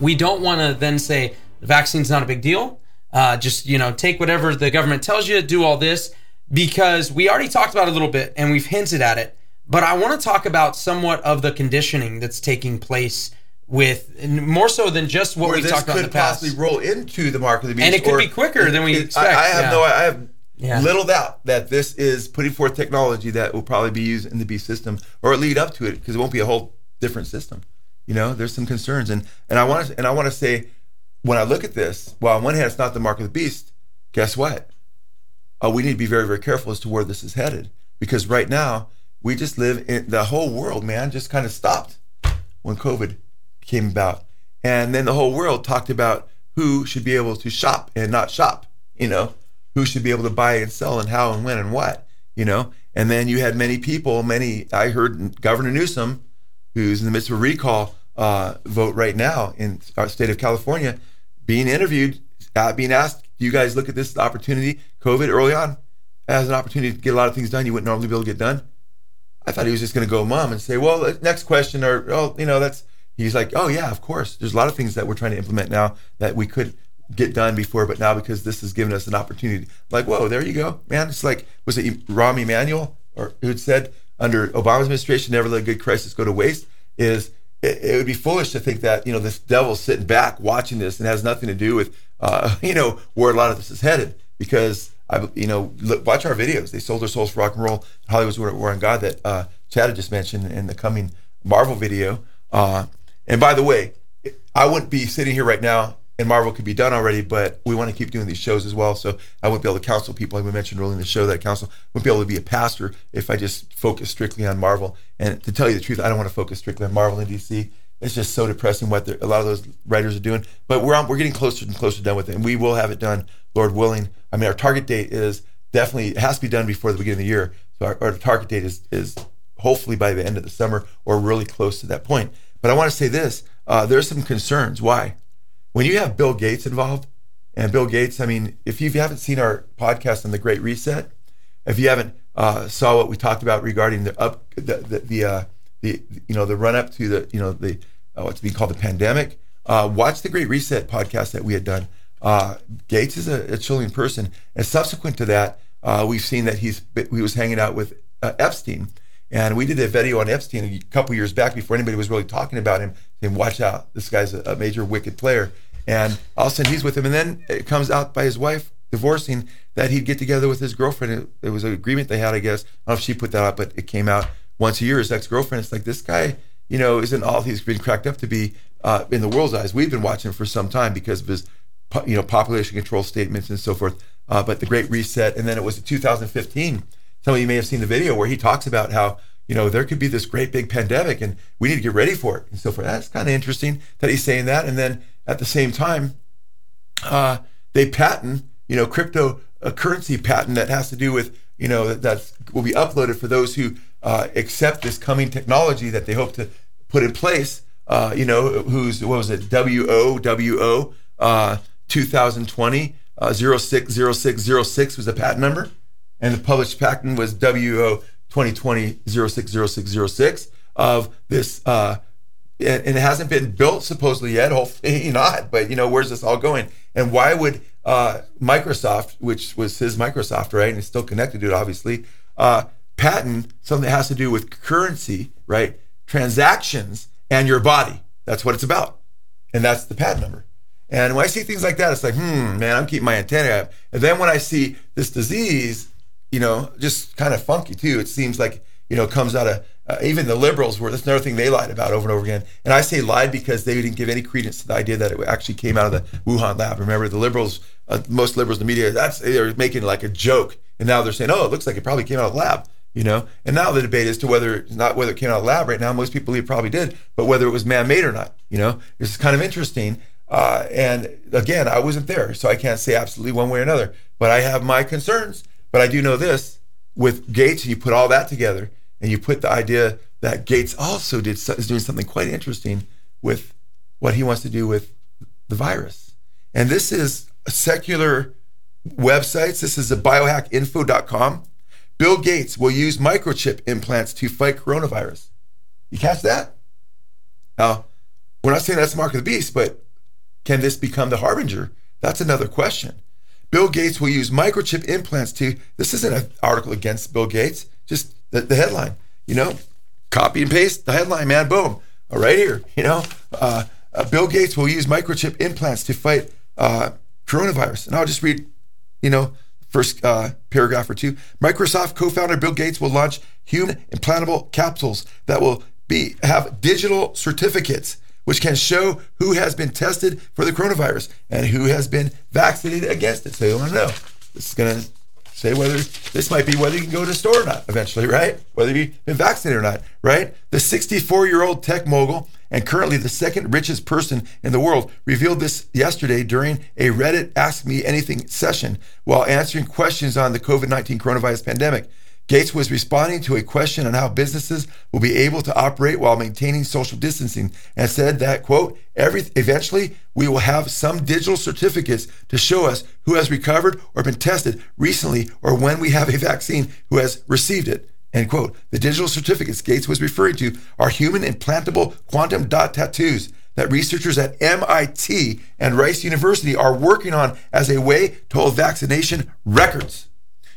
We don't want to then say the vaccine's not a big deal. Uh, just you know, take whatever the government tells you, do all this because we already talked about it a little bit and we've hinted at it. But I want to talk about somewhat of the conditioning that's taking place with more so than just what Where we talked about in could the past. possibly roll into the mark of the beast, And it could be quicker than we it- expect, I, I have yeah. no, I have Yeah. little doubt that this is putting forth technology that will probably be used in the beast system or lead up to it because it won't be a whole different system. You know, there's some concerns, and and I want to and I want to say when I look at this, well, on one hand it's not the mark of the beast, guess what? Uh, we need to be very very careful as to where this is headed because right now we just live in the whole world, man, just kind of stopped when COVID came about. And then the whole world talked about who should be able to shop and not shop, you know, who should be able to buy and sell and how and when and what, you know. And then you had many people, many, I heard Governor Newsom, who's in the midst of a recall uh, vote right now in our state of California, being interviewed, uh, being asked, do you guys look at this opportunity, COVID early on, as an opportunity to get a lot of things done you wouldn't normally be able to get done? I thought he was just going to go mum and say, well, next question, or, oh, you know, that's, he's like, oh, yeah, of course. There's a lot of things that we're trying to implement now that we could get done before, but now because this has given us an opportunity, like, whoa, there you go, man. It's like, was it Rahm Emanuel or who said under Obama's administration, never let a good crisis go to waste? Is it, it would be foolish to think that, you know, this devil's sitting back watching this and has nothing to do with, uh, you know, where a lot of this is headed because I, you know, look, watch our videos. They sold their souls for rock and roll. Hollywood's War, on God that uh, Chad had just mentioned in the coming Marvel video. Uh, and by the way, I wouldn't be sitting here right now, and Marvel could be done already, but we want to keep doing these shows as well. So I wouldn't be able to counsel people. Like we mentioned earlier in the show, that counsel wouldn't be able to be a pastor if I just focus strictly on Marvel. And to tell you the truth, I don't want to focus strictly on Marvel and DC. It's just so depressing what a lot of those writers are doing. But we're on, we're getting closer and closer done with it, and we will have it done, Lord willing. I mean, our target date is definitely it has to be done before the beginning of the year. So our, our target date is is hopefully by the end of the summer or really close to that point. But I want to say this: uh, there's some concerns. Why? When you have Bill Gates involved, and Bill Gates, I mean, if you haven't seen our podcast on the Great Reset, if you haven't uh, saw what we talked about regarding the up the the, the, uh, the you know the run up to the you know the uh, what's being called the pandemic, uh, watch the Great Reset podcast that we had done. Uh, Gates is a, a chilling person, and subsequent to that, uh, we've seen that he's he was hanging out with Epstein, and we did a video on Epstein a couple years back before anybody was really talking about him, saying, "Watch out, this guy's a, a major wicked player." And all of a sudden he's with him, and then it comes out by his wife divorcing that he'd get together with his girlfriend. It, was an agreement they had, I guess. I don't know if she put that out, but it came out once a year. His ex girlfriend. It's like this guy, you know, isn't all he's been cracked up to be uh, in the world's eyes. We've been watching him for some time because of his, you know, population control statements and so forth. Uh, but the Great Reset, and then it was in 2015. Some of you may have seen the video where he talks about how you know there could be this great big pandemic and we need to get ready for it and so forth. That's kind of interesting that he's saying that, and then at the same time, uh, they patent, you know, cryptocurrency patent that has to do with, you know, that that's, will be uploaded for those who uh, accept this coming technology that they hope to put in place. Uh, you know, who's what was it? W O W O uh, 2020 uh, 060606 was the patent number, and the published patent was W O 2020 060606 of this uh, and, it hasn't been built supposedly yet. Hopefully not. But you know, where's this all going? And why would uh, Microsoft, which was his Microsoft, right, and is still connected to it, obviously, uh, patent something that has to do with currency, right, transactions, and your body? That's what it's about, and that's the patent number. And when I see things like that, it's like, hmm, man, I'm keeping my antenna up. And then when I see this disease, you know, just kind of funky too. It seems like you know comes out of uh, even the liberals were. That's another thing they lied about over and over again. And I say lied because they didn't give any credence to the idea that it actually came out of the Wuhan lab. Remember, the liberals, uh, most liberals in the media, that's they're making like a joke, and now they're saying, oh, it looks like it probably came out of the lab. You know, and now the debate is to whether not whether it came out of the lab right now. Most people believe it probably did, but whether it was man-made or not. You know, it's kind of interesting. Uh, and again, I wasn't there, so I can't say absolutely one way or another. But I have my concerns. But I do know this: with Gates, you put all that together, and you put the idea that Gates also did is doing something quite interesting with what he wants to do with the virus. And this is secular websites. This is a biohackinfo.com. Bill Gates will use microchip implants to fight coronavirus. You catch that? Now, we're not saying that's the mark of the beast, but can this become the harbinger? That's another question. Bill Gates will use microchip implants to, this isn't an article against Bill Gates, just the, the headline, you know, copy and paste the headline, man, boom, right here, you know. Uh, uh, Bill Gates will use microchip implants to fight uh, coronavirus. And I'll just read, you know, first uh, paragraph or two. Microsoft co-founder Bill Gates will launch human implantable capsules that will be have digital certificates which can show who has been tested for the coronavirus and who has been vaccinated against it. So you want to know. This is going to say whether this might be whether you can go to the store or not eventually, right? Whether you've been vaccinated or not, right? The 64 year old tech mogul and currently the second richest person in the world revealed this yesterday during a Reddit Ask Me Anything session while answering questions on the COVID 19 coronavirus pandemic. Gates was responding to a question on how businesses will be able to operate while maintaining social distancing and said that, quote, Every, eventually we will have some digital certificates to show us who has recovered or been tested recently or when we have a vaccine who has received it. End quote. The digital certificates Gates was referring to are human implantable quantum dot tattoos that researchers at MIT and Rice University are working on as a way to hold vaccination records.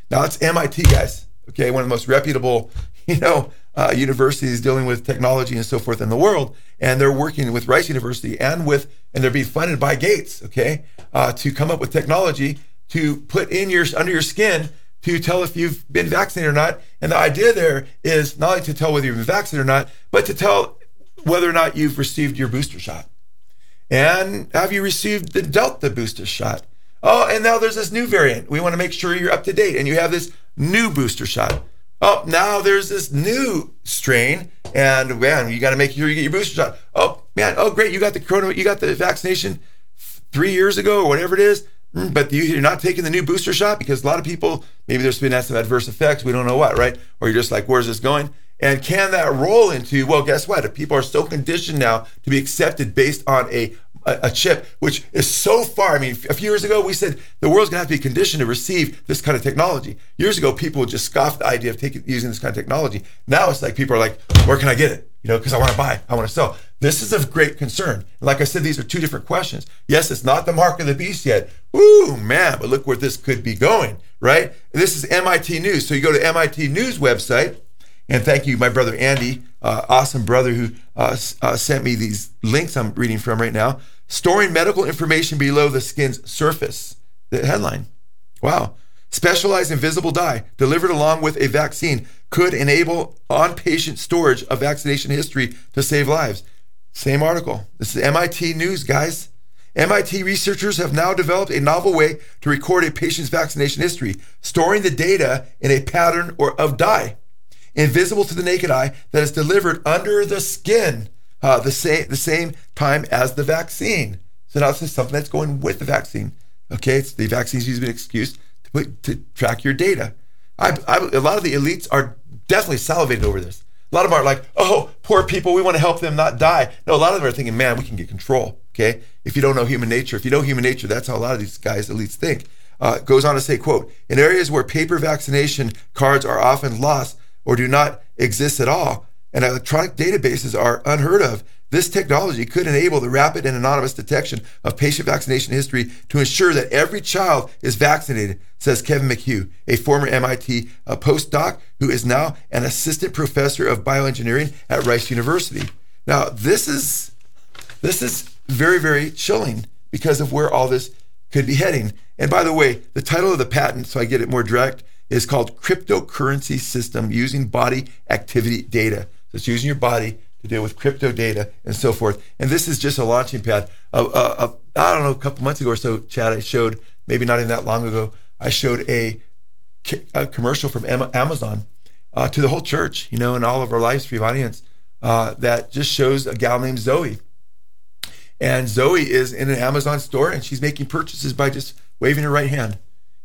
Now it's MIT, guys okay, one of the most reputable, you know, uh, universities dealing with technology and so forth in the world, and they're working with Rice University and with, and they're being funded by Gates, okay, uh, to come up with technology to put in your under your skin to tell if you've been vaccinated or not. And the idea there is not only to tell whether you've been vaccinated or not, but to tell whether or not you've received your booster shot. And have you received the Delta booster shot? Oh, and now there's this new variant. We want to make sure you're up to date and you have this new booster shot. Oh, now there's this new strain, and man, you got to make sure you get your booster shot. Oh man, oh great, you got the corona, you got the vaccination three years ago or whatever it is, hmm, but you're not taking the new booster shot because a lot of people maybe there's been some adverse effects, we don't know what, right? Or you're just like, where's this going? And can that roll into, well, guess what? If people are so conditioned now to be accepted based on a a, a, chip, which is so far. I mean, a few years ago, we said the world's going to have to be conditioned to receive this kind of technology. Years ago, people just scoff the idea of taking using this kind of technology. Now it's like people are like, where can I get it? You know, because I want to buy, I want to sell. This is of great concern. Like I said, these are two different questions. Yes, it's not the mark of the beast yet. Ooh, man, but look where this could be going, right? This is MIT News. So you go to MIT News website, and thank you, my brother Andy, uh, awesome brother who uh, uh, sent me these links I'm reading from right now. Storing medical information below the skin's surface. The headline. Wow. Specialized invisible dye delivered along with a vaccine could enable on patient storage of vaccination history to save lives. Same article. This is MIT News, guys. MIT researchers have now developed a novel way to record a patient's vaccination history, storing the data in a pattern or of dye, invisible to the naked eye, that is delivered under the skin uh, the same the same time as the vaccine. So now this is something that's going with the vaccine. Okay, it's the vaccine's used as an excuse to put, to track your data. I, I, a lot of the elites are definitely salivating over this. A lot of them are like, "Oh, poor people, we want to help them not die." No, a lot of them are thinking, "Man, we can get control." Okay, if you don't know human nature, if you know human nature, that's how a lot of these guys elites think. Uh, goes on to say, "quote In areas where paper vaccination cards are often lost or do not exist at all, and electronic databases are unheard of. This technology could enable the rapid and anonymous detection of patient vaccination history to ensure that every child is vaccinated, says Kevin McHugh, a former MIT uh, postdoc who is now an assistant professor of bioengineering at Rice University. Now, this is this is very very chilling because of where all this could be heading. And by the way, the title of the patent, so I get it more direct, is called Cryptocurrency System Using Body Activity Data. So it's using your body to deal with crypto data and so forth. And this is just a launching pad. Uh, uh, uh, I don't know, a couple months ago or so, Chad, I showed, maybe not even that long ago, I showed a, a commercial from Amazon uh, to the whole church, you know, and all of our live stream audience uh, that just shows a gal named Zoe. And Zoe is in an Amazon store and she's making purchases by just waving her right hand.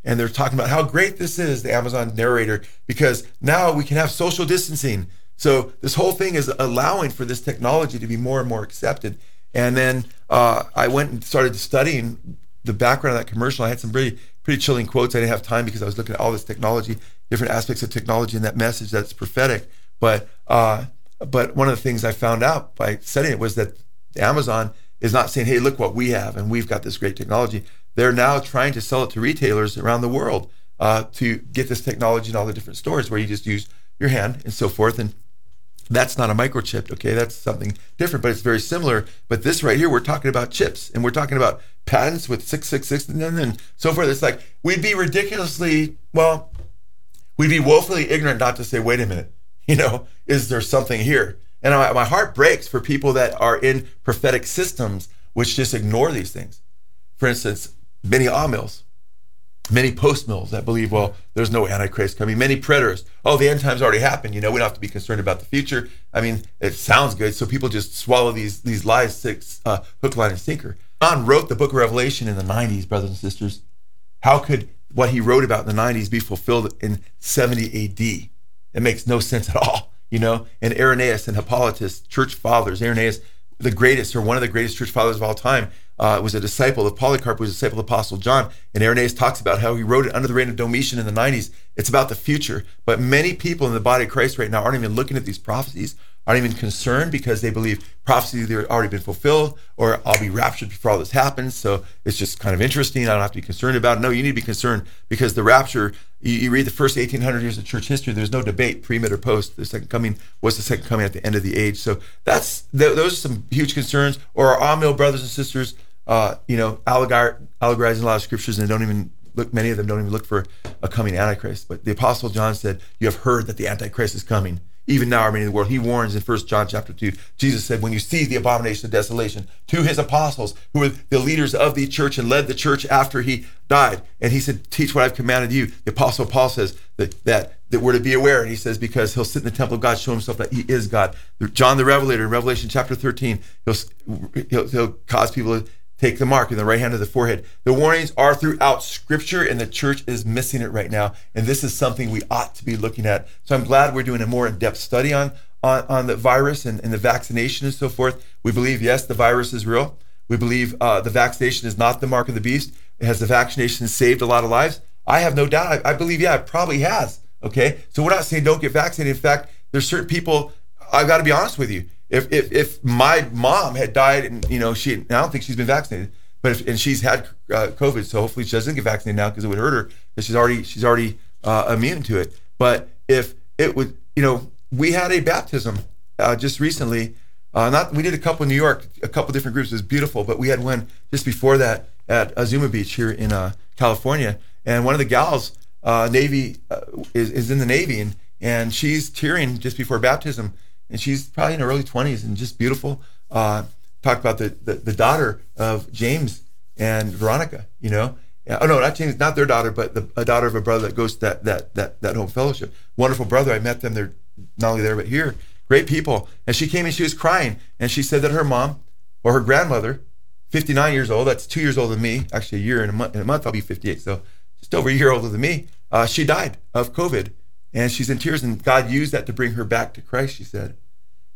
And they're talking about how great this is, the Amazon narrator, because now we can have social distancing. So this whole thing is allowing for this technology to be more and more accepted. And then uh, I went and started studying the background of that commercial. I had some pretty pretty chilling quotes. I didn't have time because I was looking at all this technology, different aspects of technology, and that message that's prophetic. But uh, but one of the things I found out by studying it was that Amazon is not saying, "Hey, look what we have, and we've got this great technology." They're now trying to sell it to retailers around the world uh, to get this technology in all the different stores where you just use your hand and so forth. And that's not a microchip, okay? That's something different, but it's very similar. But this right here, we're talking about chips and we're talking about patents with 666 and then so forth. It's like we'd be ridiculously, well, we'd be woefully ignorant not to say, wait a minute, you know, is there something here? And my, my heart breaks for people that are in prophetic systems which just ignore these things. For instance, many ah mills, many post mills that believe, well, there's no Antichrist coming, many preterists. Oh, the end times already happened. You know, we don't have to be concerned about the future. I mean, it sounds good. So people just swallow these these lies, six, uh, hook, line, and sinker. John wrote the book of Revelation in the 90s, brothers and sisters. How could what he wrote about in the 90s be fulfilled in 70 AD? It makes no sense at all, you know? And Irenaeus and Hippolytus, church fathers, Irenaeus, the greatest or one of the greatest church fathers of all time, uh, was a disciple of Polycarp, who was a disciple of Apostle John. And Irenaeus talks about how he wrote it under the reign of Domitian in the 90s. It's about the future. But many people in the body of Christ right now aren't even looking at these prophecies, aren't even concerned because they believe prophecies have already been fulfilled or I'll be raptured before all this happens. So it's just kind of interesting. I don't have to be concerned about it. No, you need to be concerned because the rapture, you, you read the first 1800 years of church history, there's no debate, pre, mid, or post. The second coming was the second coming at the end of the age. So that's those are some huge concerns. Or our Amil brothers and sisters, uh, you know, allegor- allegorizing a lot of scriptures and don't even look, many of them don't even look for a coming Antichrist. But the Apostle John said, You have heard that the Antichrist is coming even now many in the world. He warns in First John chapter 2. Jesus said, when you see the abomination of desolation to his apostles, who were the leaders of the church and led the church after he died. And he said, teach what I've commanded you. The apostle Paul says that, that, that we're to be aware. And he says, because he'll sit in the temple of God, show himself that he is God. John the Revelator in Revelation chapter 13, he'll, he'll, he'll cause people to take the mark in the right hand of the forehead. The warnings are throughout scripture, and the church is missing it right now. And this is something we ought to be looking at. So I'm glad we're doing a more in depth study on, on, on the virus and, and, the vaccination and so forth. We believe, yes, the virus is real. We believe uh, the vaccination is not the mark of the beast. Has the vaccination saved a lot of lives? I have no doubt. I, I believe, yeah, it probably has. Okay. So we're not saying don't get vaccinated. In fact, there's certain people, I've got to be honest with you if if if my mom had died and you know she I don't think she's been vaccinated, but if, and she's had uh, COVID, so hopefully she doesn't get vaccinated now because it would hurt her because she's already she's already uh, immune to it. But if it would, you know, we had a baptism uh, just recently. Uh, not we did a couple in New York, a couple different groups. It was beautiful, but we had one just before that at Azuma Beach here in uh, California, and one of the gals, uh, Navy, is is in the Navy, and and she's tearing just before baptism and she's probably in her early 20s and just beautiful. Uh, talked about the, the, the daughter of James and Veronica, you know. Oh no, not James, not their daughter, but the, a daughter of a brother that goes to that that that that home fellowship. Wonderful brother. I met them. They're not only there but here. Great people. And she came and she was crying, and she said that her mom or her grandmother, 59 years old, that's two years older than me. Actually, a year and a month. In a month, I'll be 58, so just over a year older than me. Uh, she died of COVID and she's in tears, and God used that to bring her back to Christ, she said.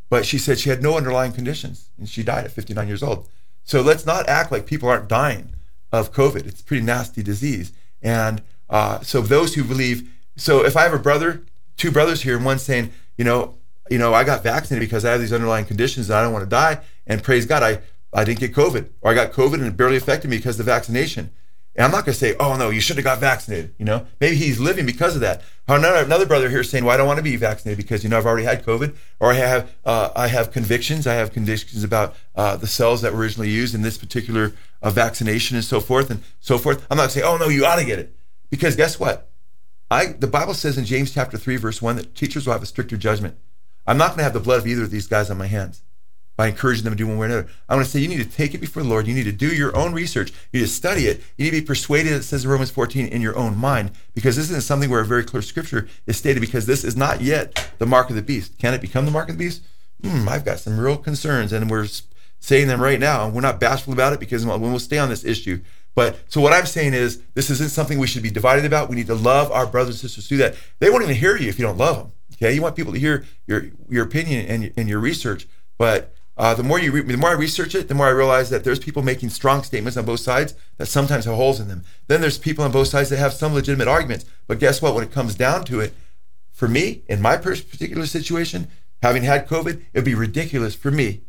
But she said she had no underlying conditions, and she died at 59 years old. So let's not act like people aren't dying of COVID. It's a pretty nasty disease. And uh, so those who believe, so if I have a brother, two brothers here, and one saying, you know, you know, I got vaccinated because I have these underlying conditions and I don't want to die, and praise God, I I didn't get COVID, or I got COVID and it barely affected me because of the vaccination. And I'm not going to say, oh, no, you should have got vaccinated. You know, maybe he's living because of that. Another, another brother here saying, well, I don't want to be vaccinated because, you know, I've already had COVID or I have, uh, I have convictions. I have convictions about uh, the cells that were originally used in this particular uh, vaccination and so forth and so forth. I'm not saying, oh, no, you ought to get it. Because guess what? I, the Bible says in James chapter 3, verse 1, that teachers will have a stricter judgment. I'm not going to have the blood of either of these guys on my hands. By encouraging them to do one way or another. I want to say you need to take it before the Lord. You need to do your own research. You need to study it. You need to be persuaded, it says in Romans 14, in your own mind, because this isn't something where a very clear scripture is stated, because this is not yet the mark of the beast. Can it become the mark of the beast? Hmm, I've got some real concerns, and we're saying them right now. We're not bashful about it because we'll stay on this issue. But so what I'm saying is, this isn't something we should be divided about. We need to love our brothers and sisters through that. They won't even hear you if you don't love them. Okay, you want people to hear your your opinion and, and your research, but uh, the more you re- the more I research it, the more I realize that there's people making strong statements on both sides that sometimes have holes in them. Then there's people on both sides that have some legitimate arguments. But guess what? When it comes down to it, for me, in my particular situation, having had COVID, it'd be ridiculous for me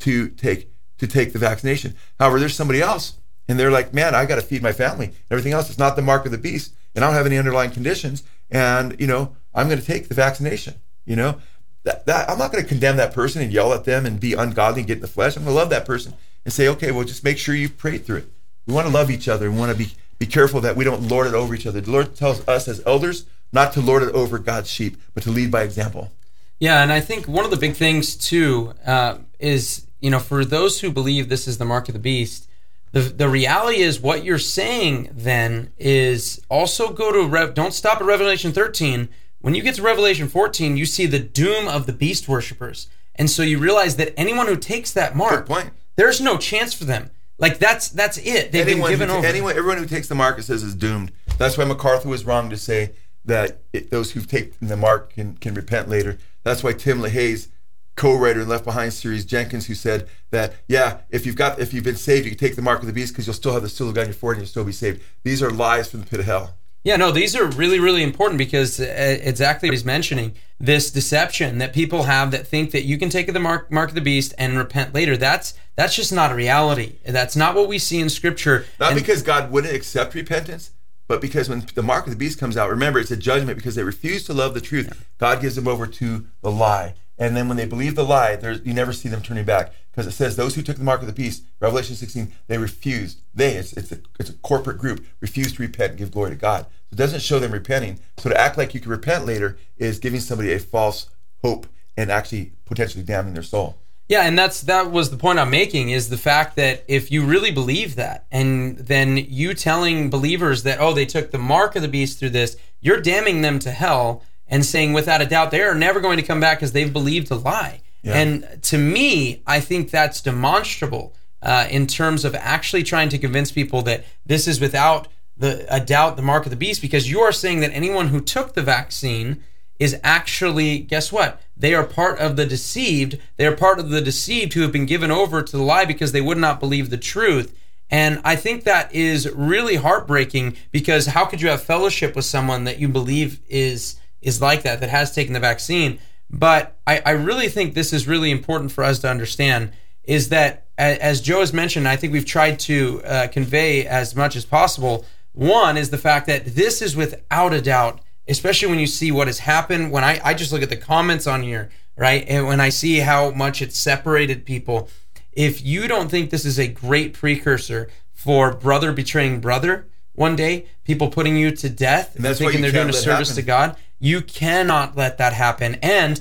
to take to take the vaccination. However, there's somebody else, and they're like, "Man, I got to feed my family. Everything else is not the mark of the beast, and I don't have any underlying conditions, and you know, I'm going to take the vaccination." You know, that, that I'm not going to condemn that person and yell at them and be ungodly and get in the flesh. I'm going to love that person and say, okay, well, just make sure you pray through it. We want to love each other. We want to be be careful that we don't lord it over each other. The Lord tells us as elders not to lord it over God's sheep, but to lead by example. Yeah, and I think one of the big things too uh, is you know for those who believe this is the mark of the beast, the the reality is what you're saying then is also go to Rev, don't stop at Revelation 13 when you get to Revelation 14, you see the doom of the beast worshippers. And so you realize that anyone who takes that mark, there's no chance for them. Like that's that's it. They've anyone been given who, over. Anyone, everyone who takes the mark, it says, is doomed. That's why MacArthur was wrong to say that it, those who've taken the mark can, can repent later. That's why Tim LaHaye's co-writer in Left Behind series, Jenkins, who said that yeah, if you've got if you've been saved, you can take the mark of the beast because you'll still have the seal of God in your forehead and you'll still be saved. These are lies from the pit of hell. Yeah, no, these are really, really important because uh, exactly what he's mentioning this deception that people have that think that you can take the mark, mark of the beast and repent later. That's that's just not a reality. That's not what we see in Scripture. Not and, because God wouldn't accept repentance, but because when the mark of the beast comes out, remember it's a judgment because they refuse to love the truth. God gives them over to the lie. And then when they believe the lie, you never see them turning back because it says those who took the mark of the beast, Revelation 16, they refused. They, it's, it's, a, it's a corporate group, refused to repent and give glory to God. So it doesn't show them repenting. So to act like you can repent later is giving somebody a false hope and actually potentially damning their soul. Yeah, and that's that was the point I'm making is the fact that if you really believe that, and then you telling believers that oh they took the mark of the beast through this, you're damning them to hell and saying without a doubt they are never going to come back because they've believed a lie. Yeah. And to me, I think that's demonstrable uh, in terms of actually trying to convince people that this is without the a doubt the mark of the beast because you are saying that anyone who took the vaccine is actually guess what they are part of the deceived they are part of the deceived who have been given over to the lie because they would not believe the truth and i think that is really heartbreaking because how could you have fellowship with someone that you believe is is like that, that has taken the vaccine. But I, I really think this is really important for us to understand is that, as Joe has mentioned, I think we've tried to uh, convey as much as possible. One is the fact that this is without a doubt, especially when you see what has happened. When I, I just look at the comments on here, right? And when I see how much it's separated people, if you don't think this is a great precursor for brother betraying brother one day, people putting you to death, and that's thinking they're doing a service happen. to God, you cannot let that happen. And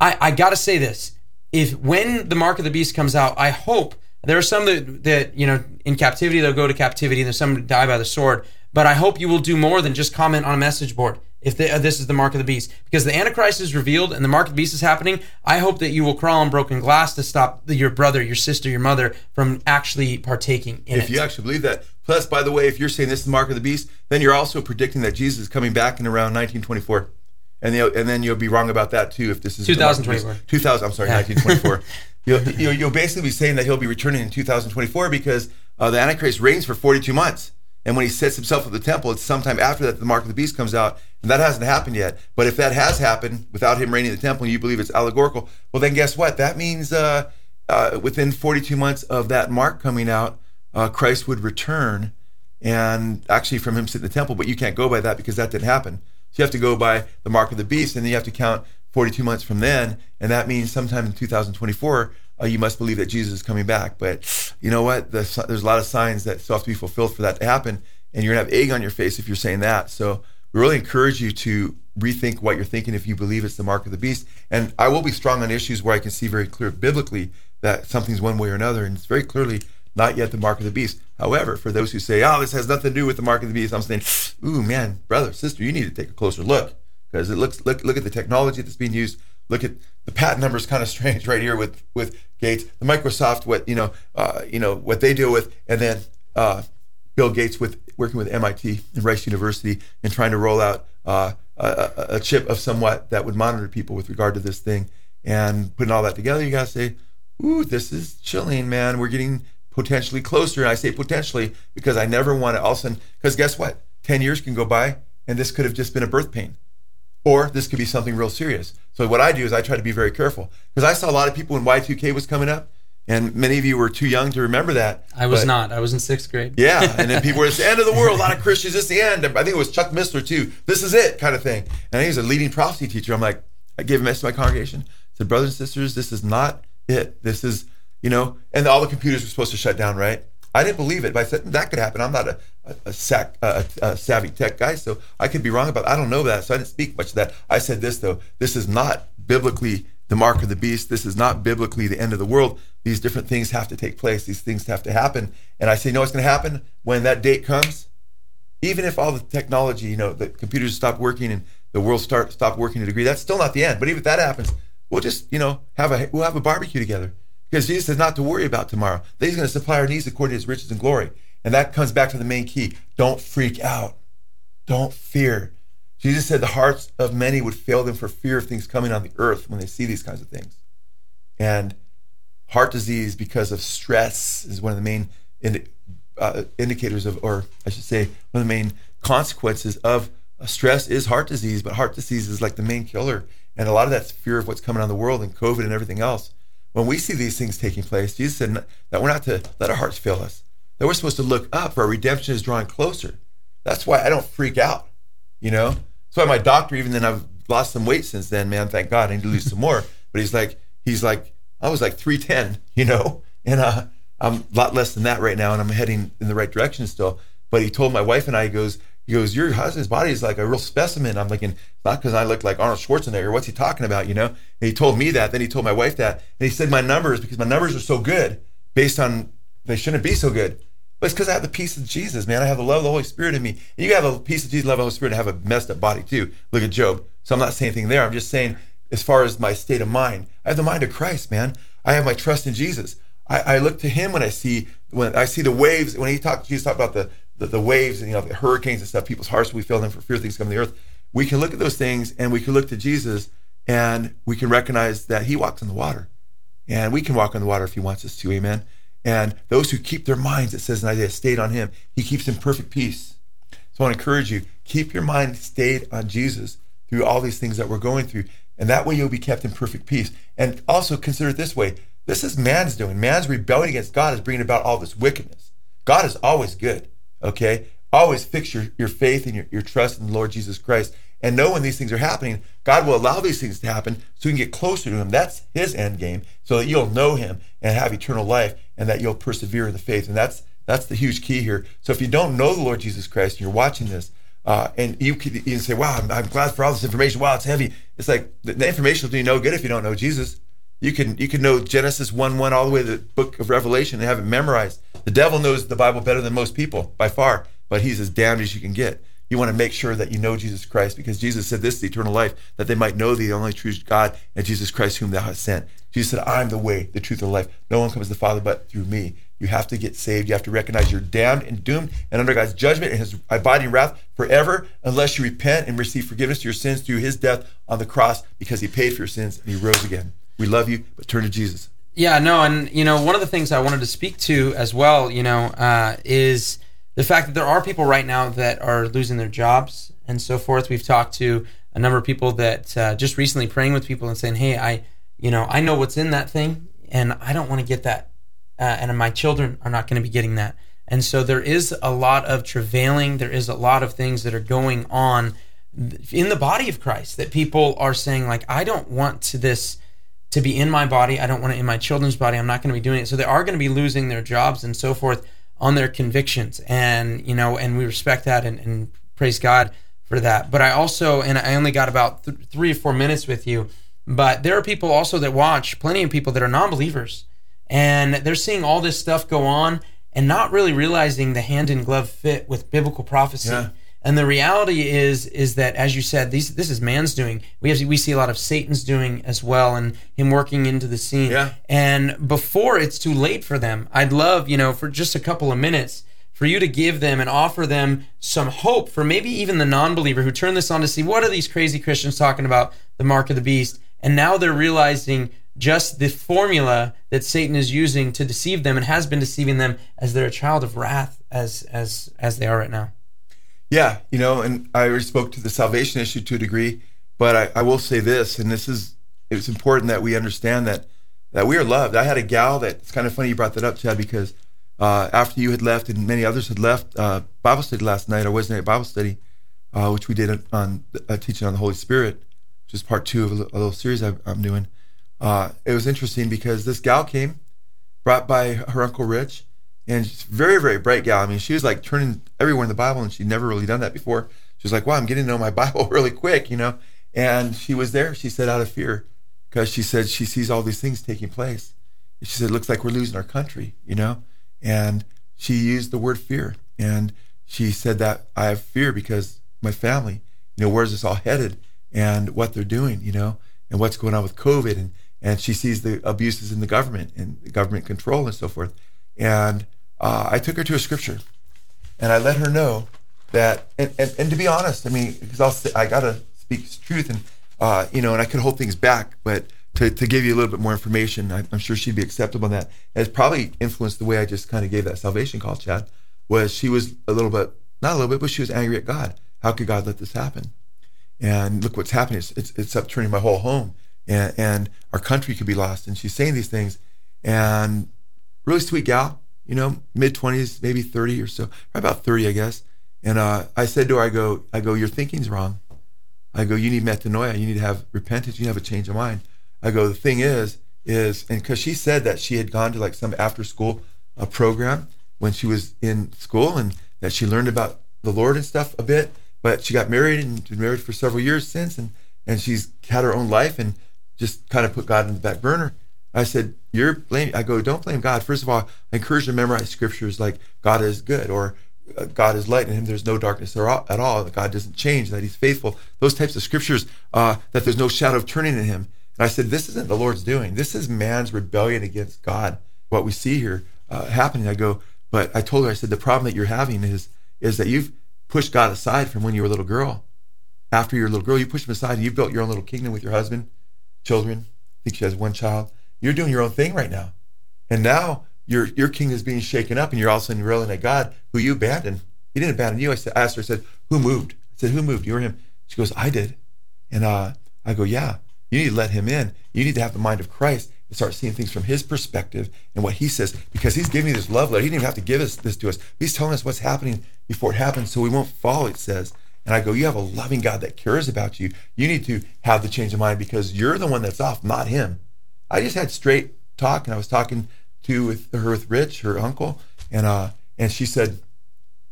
I, I got to say this: if when the mark of the beast comes out, I hope there are some that, that you know in captivity they'll go to captivity, and there's some die by the sword. But I hope you will do more than just comment on a message board if uh, this is the mark of the beast, because the Antichrist is revealed and the mark of the beast is happening. I hope that you will crawl on broken glass to stop your brother, your sister, your mother from actually partaking in if it. If you actually believe that, Plus, by the way, if you're saying this is the mark of the beast, then you're also predicting that Jesus is coming back in around 1924. And, and then you'll be wrong about that too if this is 2024. 2000, I'm sorry, 1924. you'll, you'll, you'll, basically be saying that he'll be returning in 2024 because uh, the Antichrist reigns for 42 months. And when he sets himself at the temple, it's sometime after that the mark of the beast comes out. And that hasn't happened yet. But if that has happened without him reigning the temple and you believe it's allegorical, well, then guess what? That means uh, uh, within 42 months of that mark coming out, uh, Christ would return and actually from him sitting in the temple, but you can't go by that because that didn't happen. So you have to go by the mark of the beast, and then you have to count 42 months from then, and that means sometime in 2024, uh, you must believe that Jesus is coming back. But you know what? The, there's a lot of signs that still have to be fulfilled for that to happen, and you're gonna have egg on your face if you're saying that. So we really encourage you to rethink what you're thinking if you believe it's the mark of the beast. And I will be strong on issues where I can see very clear biblically that something's one way or another, and it's very clearly not yet the mark of the beast. However, for those who say, "Oh, this has nothing to do with the mark of the beast," I'm saying, "Ooh, man, brother, sister, you need to take a closer look because it looks look look at the technology that's being used. Look at the patent number is kind of strange right here with with Gates, the Microsoft, what you know, uh, you know what they deal with, and then uh, Bill Gates with working with MIT and Rice University and trying to roll out uh, a, a, chip of somewhat that would monitor people with regard to this thing. And putting all that together, you gotta say, "Ooh, this is chilling, man. We're getting potentially closer." And I say potentially because I never want to all of a sudden. Because guess what? Ten years can go by, and this could have just been a birth pain, or this could be something real serious. So what I do is I try to be very careful because I saw a lot of people when Y2K was coming up and many of you were too young to remember that. I was but, not. I was in sixth grade. Yeah, and then people were, it's the end of the world. A lot of Christians, it's the end. I think it was Chuck Missler too. This is it, kind of thing. And he was a leading prophecy teacher. I'm like, I gave a message to my congregation. I said, brothers and sisters, this is not it. This is, you know, and all the computers were supposed to shut down, right? I didn't believe it, but I said that could happen. I'm not a, a, a, sac, a, a savvy tech guy, so I could be wrong about. It. I don't know that, so I didn't speak much of that. I said this though: this is not biblically the mark of the beast. This is not biblically the end of the world. These different things have to take place. These things have to happen. And I say, no, it's going to happen when that date comes. Even if all the technology, you know, the computers stop working and the world start stop working to a degree, that's still not the end. But even if that happens, we'll just, you know, have a we'll have a barbecue together because Jesus says not to worry about tomorrow. That He's going to supply our needs according to His riches and glory. And that comes back to the main key: don't freak out, don't fear. Jesus said the hearts of many would fail them for fear of things coming on the earth when they see these kinds of things. And heart disease, because of stress, is one of the main indi- uh, indicators of, or I should say, one of the main consequences of stress is heart disease. But heart disease is like the main killer. And a lot of that's fear of what's coming on the world and COVID and everything else. When we see these things taking place, Jesus said that we're not to let our hearts fail us, that we're supposed to look up, for our redemption is drawing closer. That's why I don't freak out. You know, that's why my doctor, even then I've lost some weight since then, man. Thank God, I need to lose some more. But he's like, he's like, I was like 310, you know, and uh, I'm a lot less than that right now, and I'm heading in the right direction still. But he told my wife and I, he goes, he goes, your husband's body is like a real specimen. I'm thinking, not because I look like Arnold Schwarzenegger. What's he talking about? You know? And he told me that. Then he told my wife that, and he said my numbers because my numbers are so good, based on they shouldn't be so good. But it's because I have the peace of Jesus, man. I have the love of the Holy Spirit in me. And you have the peace of Jesus, love of the Holy Spirit, and have a messed up body too. Look at Job. So I'm not saying anything there. I'm just saying, as far as my state of mind, I have the mind of Christ, man. I have my trust in Jesus. I, I look to Him when I see when I see the waves. When He talked, Jesus talked about the, the the, waves and you know the hurricanes and stuff. People's hearts we feel them for fear things come to the earth. We can look at those things and we can look to Jesus and we can recognize that He walks in the water, and we can walk on the water if He wants us to. Amen. And those who keep their minds, it says in Isaiah, stayed on him. He keeps in perfect peace. So I want to encourage you, keep your mind stayed on Jesus through all these things that we're going through. And that way you'll be kept in perfect peace. And also consider it this way this is man's doing. Man's rebellion against God is bringing about all this wickedness. God is always good, okay? Always fix your, your faith and your, your trust in the Lord Jesus Christ and know when these things are happening, God will allow these things to happen so you can get closer to Him. That's His end game, so that you'll know Him and have eternal life, and that you'll persevere in the faith. And that's that's the huge key here. So if you don't know the Lord Jesus Christ, and you're watching this, uh, and you can, you can say, "Wow, I'm, I'm, glad for all this information. Wow, it's heavy." It's like the, the information will do you no good if you don't know Jesus. You can you can know Genesis one one all the way to the Book of Revelation and have it memorized. The devil knows the Bible better than most people by far, but he's as damned as you can get you want to make sure that you know Jesus Christ because Jesus said this is eternal life, that they might know thee, the only true God, and Jesus Christ whom thou hast sent. Jesus said, I'm the way, the truth, and the life. No one comes to the Father but through me. You have to get saved. You have to recognize you're damned and doomed and under God's judgment and his abiding wrath forever unless you repent and receive forgiveness of your sins through his death on the cross because he paid for your sins and he rose again. We love you, but turn to Jesus. Yeah, no, and you know, one of the things I wanted to speak to as well, you know, uh, is the fact that there are people right now that are losing their jobs and so forth. We've talked to a number of people that uh, just recently praying with people and saying, "Hey, I, you know, I know what's in that thing, and I don't want to get that, uh, and my children are not going to be getting that." And so there is a lot of travailing. There is a lot of things that are going on in the body of Christ that people are saying, like, I don't want to this to be in my body. I don't want it in my children's body. I'm not going to be doing it. So they are going to be losing their jobs and so forth on their convictions and you know and we respect that and, and praise god for that. But I also, and I only got about th- three or four minutes with you, but there are people also that watch, plenty of people that are non believers, and they're seeing all this stuff go on and not really realizing the hand in glove fit with biblical prophecy. Yeah. And the reality is, is that as you said, these this is man's doing. We have we see a lot of Satan's doing as well, and him working into the scene. Yeah. And before it's too late for them, I'd love you know for just a couple of minutes for you to give them and offer them some hope for maybe even the non-believer who turned this on to see what are these crazy Christians talking about the mark of the beast, and now they're realizing just the formula that Satan is using to deceive them and has been deceiving them as they're a child of wrath as as as they are right now. Yeah, you know, and I already spoke to the salvation issue to a degree, but I, I will say this, and this is it's important that we understand that that we are loved. I had a gal that it's kind of funny you brought that up, Chad, because uh, after you had left and many others had left, uh, Bible study last night, our Wednesday night Bible study, uh, which we did on uh, teaching on the Holy Spirit, which is part two of a, little series I, I'm doing. Uh, it was interesting because this gal came, brought by her uncle Rich, and she's very very bright gal. I mean, she was like turning everywhere in the Bible, and she'd never really done that before. She was like, "Wow, I'm getting to know my Bible really quick," you know. And she was there. She said out of fear, because she said she sees all these things taking place. She said, "It looks like we're losing our country," you know. And she used the word fear, and she said that I have fear because my family, you know, where's this all headed, and what they're doing, you know, and what's going on with COVID, and and she sees the abuses in the government and government control and so forth. And uh, I took her to a scripture, and I let her know that, and, and, and to be honest, I mean, because I gotta speak truth, and uh, you know, and I could hold things back, but to, to give you a little bit more information, I, I'm sure she'd be acceptable on that. And it's probably influenced the way I just kind of gave that salvation call, Chad. Was she was a little bit, not a little bit, but she was angry at God. How could God let this happen? And look what's happening. It's, it's, it's upturning my whole home, and, and our country could be lost. And she's saying these things, and really sweet gal, you know, mid twenties, maybe thirty or so, about thirty, I guess. And uh, I said to her, I go, I go, your thinking's wrong. I go, you need metanoia. You need to have repentance. You need to have a change of mind. I go, the thing is, is, and because she said that she had gone to like some after school uh, program when she was in school and that she learned about the Lord and stuff a bit, but she got married and been married for several years since, and and she's had her own life and just kind of put God in the back burner. I said, You're blame. I go, Don't blame God. First of all, I encourage you to memorize scriptures like God is good or uh, God is light in him. There's no darkness at all. That God doesn't change. That He's faithful. Those types of scriptures. Uh, that there's no shadow of turning in Him. And I said, This isn't the Lord's doing. This is man's rebellion against God. What we see here uh, happening. I go, but I told her. I said, the problem that you're having is is that you've pushed God aside from when you were a little girl. After you're a little girl, you pushed him aside and you built your own little kingdom with your husband, children. I think she has one child. You're doing your own thing right now. And now your your kingdom is being shaken up and you're all of a sudden God, who you abandoned, he didn't abandon you. I said, I asked her, I said, who moved? I said, who moved? You or him? She goes, I did. And uh, I go, yeah, you need to let him in. You need to have the mind of Christ and start seeing things from his perspective and what he says because he's giving you this love letter. He didn't even have to give us this to us. He's telling us what's happening before it happens so we won't fall, it says. And I go, You have a loving God that cares about you. You need to have the change of mind because you're the one that's off, not him. I just had straight talk and I was talking to with her with Rich, her uncle, and uh and she said,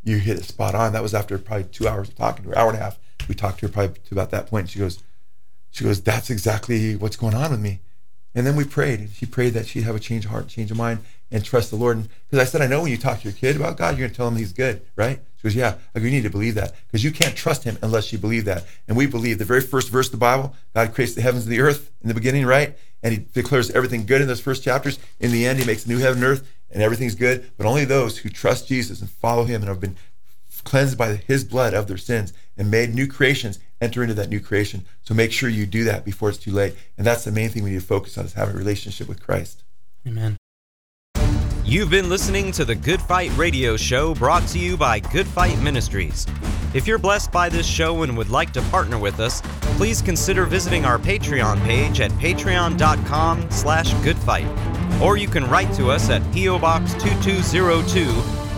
You hit it spot on. That was after probably two hours of talking to her, hour and a half. We talked to her probably to about that point. She goes, She goes, That's exactly what's going on with me. And then we prayed. She prayed that she'd have a change of heart, change of mind, and trust the Lord. Because I said, I know when you talk to your kid about God, you're going to tell him he's good, right? She goes, Yeah. I go, You need to believe that because you can't trust him unless you believe that. And we believe the very first verse of the Bible God creates the heavens and the earth in the beginning, right? And he declares everything good in those first chapters. In the end, he makes a new heaven and earth, and everything's good. But only those who trust Jesus and follow him and have been cleansed by his blood of their sins and made new creations enter into that new creation. So make sure you do that before it's too late. And that's the main thing we need to focus on is having a relationship with Christ. Amen. You've been listening to the Good Fight Radio Show brought to you by Good Fight Ministries. If you're blessed by this show and would like to partner with us, please consider visiting our Patreon page at patreon.com slash goodfight. Or you can write to us at P.O. Box 2202,